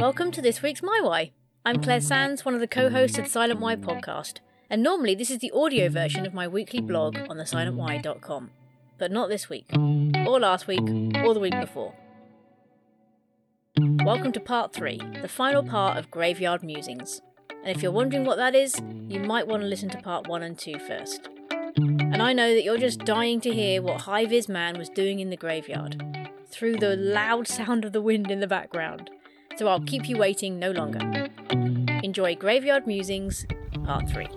Welcome to this week's My Why. I'm Claire Sandys, one of the co hosts of the Silent Why podcast, and normally this is the audio version of my weekly blog on thesilentwhy.com. But not this week, or last week, or the week before. Welcome to part three, the final part of Graveyard Musings. And if you're wondering what that is, you might want to listen to part one and two first. And I know that you're just dying to hear what High Vis Man was doing in the graveyard, through the loud sound of the wind in the background. So I'll keep you waiting no longer. Enjoy Graveyard Musings, Part 3. A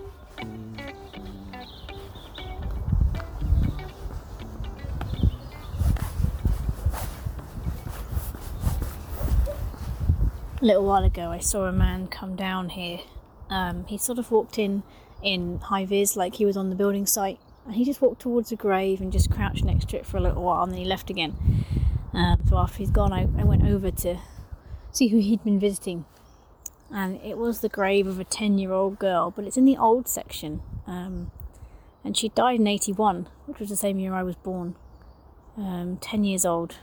little while ago, I saw a man come down here. Um, he sort of walked in in high vis, like he was on the building site, and he just walked towards a grave and just crouched next to it for a little while, and then he left again. Um, so after he's gone, I, I went over to see who he'd been visiting. And it was the grave of a 10 year old girl, but it's in the old section. Um, and she died in 81, which was the same year I was born. Um, 10 years old.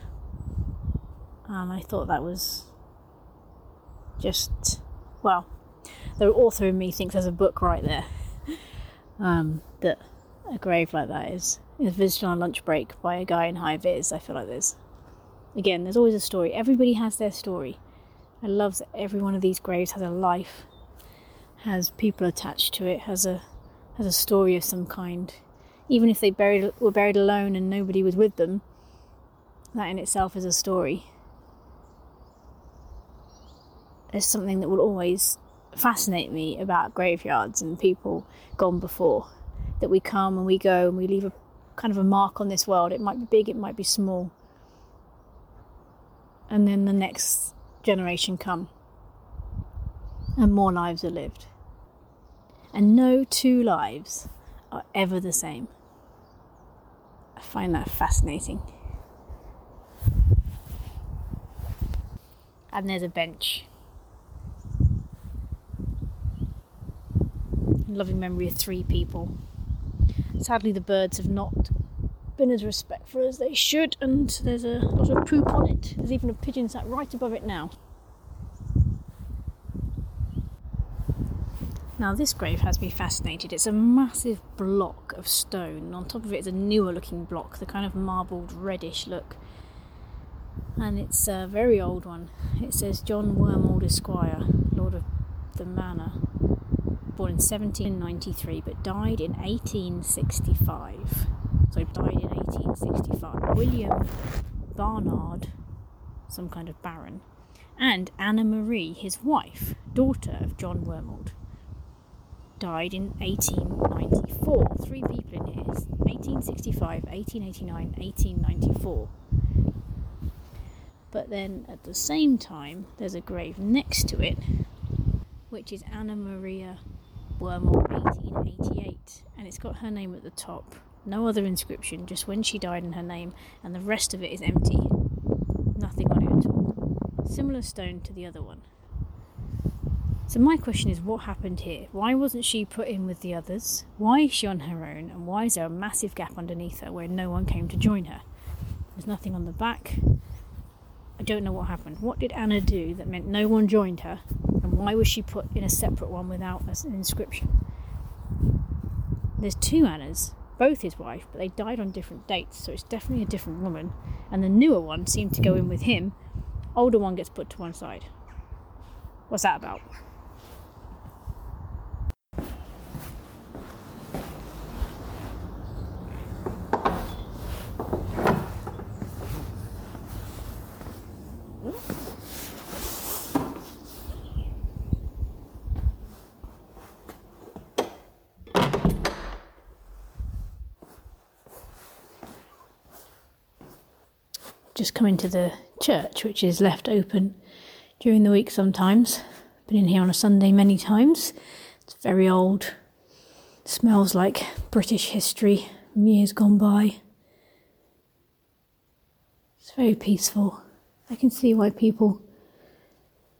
And I thought that was just, well, the author in me thinks there's a book right there. um, that a grave like that is, is visited on lunch break by a guy in high vis. I feel like there's, again, there's always a story. Everybody has their story. I love that every one of these graves has a life, has people attached to it, has a has a story of some kind. Even if they buried were buried alone and nobody was with them, that in itself is a story. There's something that will always fascinate me about graveyards and people gone before. That we come and we go and we leave a kind of a mark on this world. It might be big, it might be small. And then the next generation come, and more lives are lived. And no two lives are ever the same. I find that fascinating. And there's a bench. Loving memory of three people. Sadly, the birds have not been as respectful as they should, and there's a lot of poop on it. There's even a pigeon sat right above it now. Now, this grave has me fascinated. It's a massive block of stone. On top of it is a newer looking block, the kind of marbled reddish look. And it's a very old one. It says John Wormold Esquire, Lord of the Manor, born in 1793 but died in 1865 so died in 1865. William Barnard, some kind of baron, and Anna Marie, his wife, daughter of John Wormold, died in 1894. Three people in here 1865, 1889, 1894. But then at the same time, there's a grave next to it, which is Anna Maria Wormold 1888, and it's got her name at the top no other inscription, just when she died in her name, and the rest of it is empty. Nothing on it at all. Similar stone to the other one. So, my question is what happened here? Why wasn't she put in with the others? Why is she on her own? And why is there a massive gap underneath her where no one came to join her? There's nothing on the back. I don't know what happened. What did Anna do that meant no one joined her? And why was she put in a separate one without an inscription? There's two Annas, both his wife, but they died on different dates, so it's definitely a different woman. And the newer one seemed to go in with him. Older one gets put to one side. What's that about? Just come into the church, which is left open during the week sometimes. Been in here on a Sunday many times. It's very old. Smells like British history, years gone by. It's very peaceful. I can see why people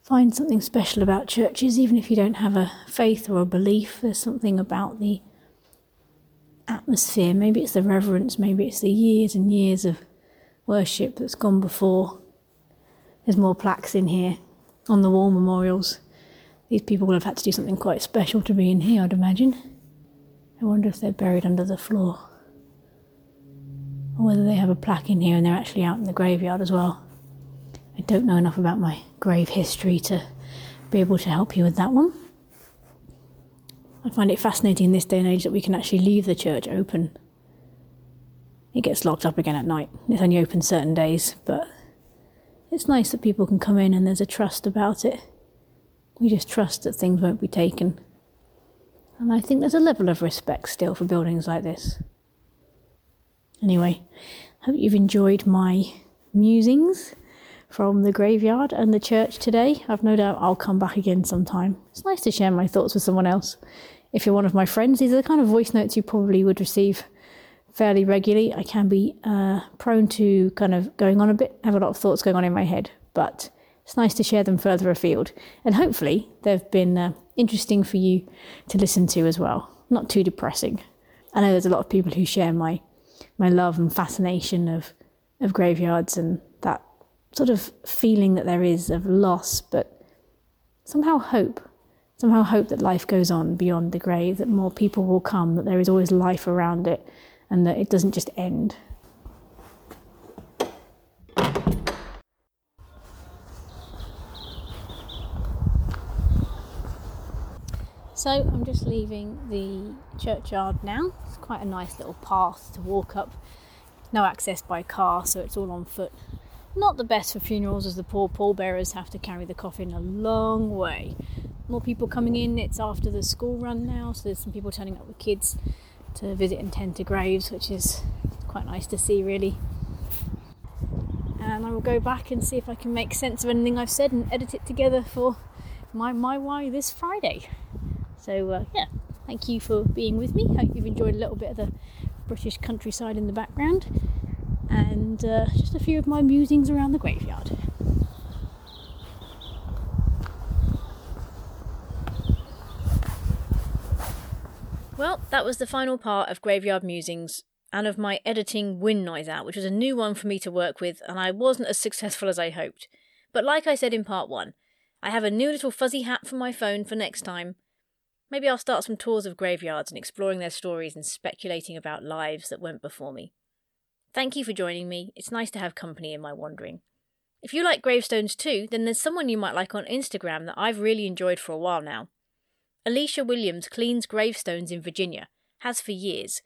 find something special about churches, even if you don't have a faith or a belief. There's something about the atmosphere. Maybe it's the reverence, maybe it's the years and years of worship that's gone before. There's more plaques in here. on the wall memorials. These people will have had to do something quite special to be in here, I'd imagine. I wonder if they're buried under the floor. Or whether they have a plaque in here and they're actually out in the graveyard as well. I don't know enough about my grave history to be able to help you with that one. I find it fascinating in this day and age that we can actually leave the church open. It gets locked up again at night. It's only open certain days, but it's nice that people can come in and there's a trust about it. We just trust that things won't be taken. And I think there's a level of respect still for buildings like this. Anyway, I hope you've enjoyed my musings from the graveyard and the church today. I've no doubt I'll come back again sometime. It's nice to share my thoughts with someone else. If you're one of my friends, these are the kind of voice notes you probably would receive fairly regularly. I can be uh, prone to kind of going on a bit, have a lot of thoughts going on in my head, but it's nice to share them further afield. And hopefully, they've been uh, interesting for you to listen to as well. Not too depressing. I know there's a lot of people who share my my love and fascination of of graveyards and that sort of feeling that there is of loss, but somehow hope. Somehow hope that life goes on beyond the grave, that more people will come, that there is always life around it, and that it doesn't just end. So I'm just leaving the churchyard now. It's quite a nice little path to walk up. No access by car, so it's all on foot. Not the best for funerals as the poor pallbearers have to carry the coffin a long way. More people coming in, it's after the school run now, so there's some people turning up with kids to visit and tend to graves, which is quite nice to see, really. And I will go back and see if I can make sense of anything I've said and edit it together for my my why this Friday. So uh, yeah, thank you for being with me. Hope you've enjoyed a little bit of the British countryside in the background, and uh, just a few of my musings around the graveyard. Well, that was the final part of Graveyard Musings and of my editing wind noise out, which was a new one for me to work with, and I wasn't as successful as I hoped. But like I said in part one, I have a new little fuzzy hat for my phone for next time, Maybe I'll start some tours of graveyards and exploring their stories and speculating about lives that went before me. Thank you for joining me. It's nice to have company in my wandering. If you like gravestones too, then there's someone you might like on Instagram that I've really enjoyed for a while now. Alicia Williams cleans gravestones in Virginia, has for years,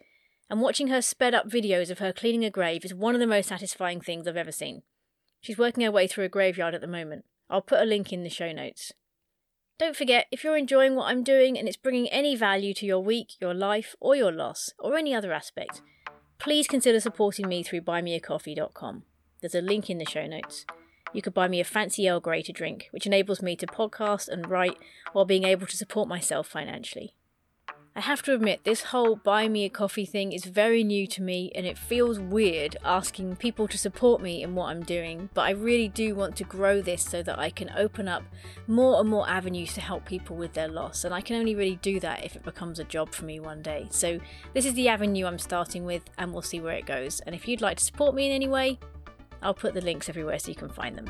and watching her sped up videos of her cleaning a grave is one of the most satisfying things I've ever seen. She's working her way through a graveyard at the moment. I'll put a link in the show notes. Don't forget, if you're enjoying what I'm doing and it's bringing any value to your week, your life, or your loss, or any other aspect, please consider supporting me through buymeacoffee.com. There's a link in the show notes. You could buy me a fancy Earl Grey to drink, which enables me to podcast and write while being able to support myself financially. I have to admit, this whole buy me a coffee thing is very new to me and it feels weird asking people to support me in what I'm doing, but I really do want to grow this so that I can open up more and more avenues to help people with their loss, and I can only really do that if it becomes a job for me one day. So, this is the avenue I'm starting with, and we'll see where it goes. And if you'd like to support me in any way, I'll put the links everywhere so you can find them.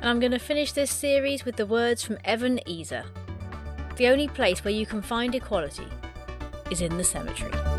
And I'm going to finish this series with the words from Evan Esar. The only place where you can find equality is in the cemetery.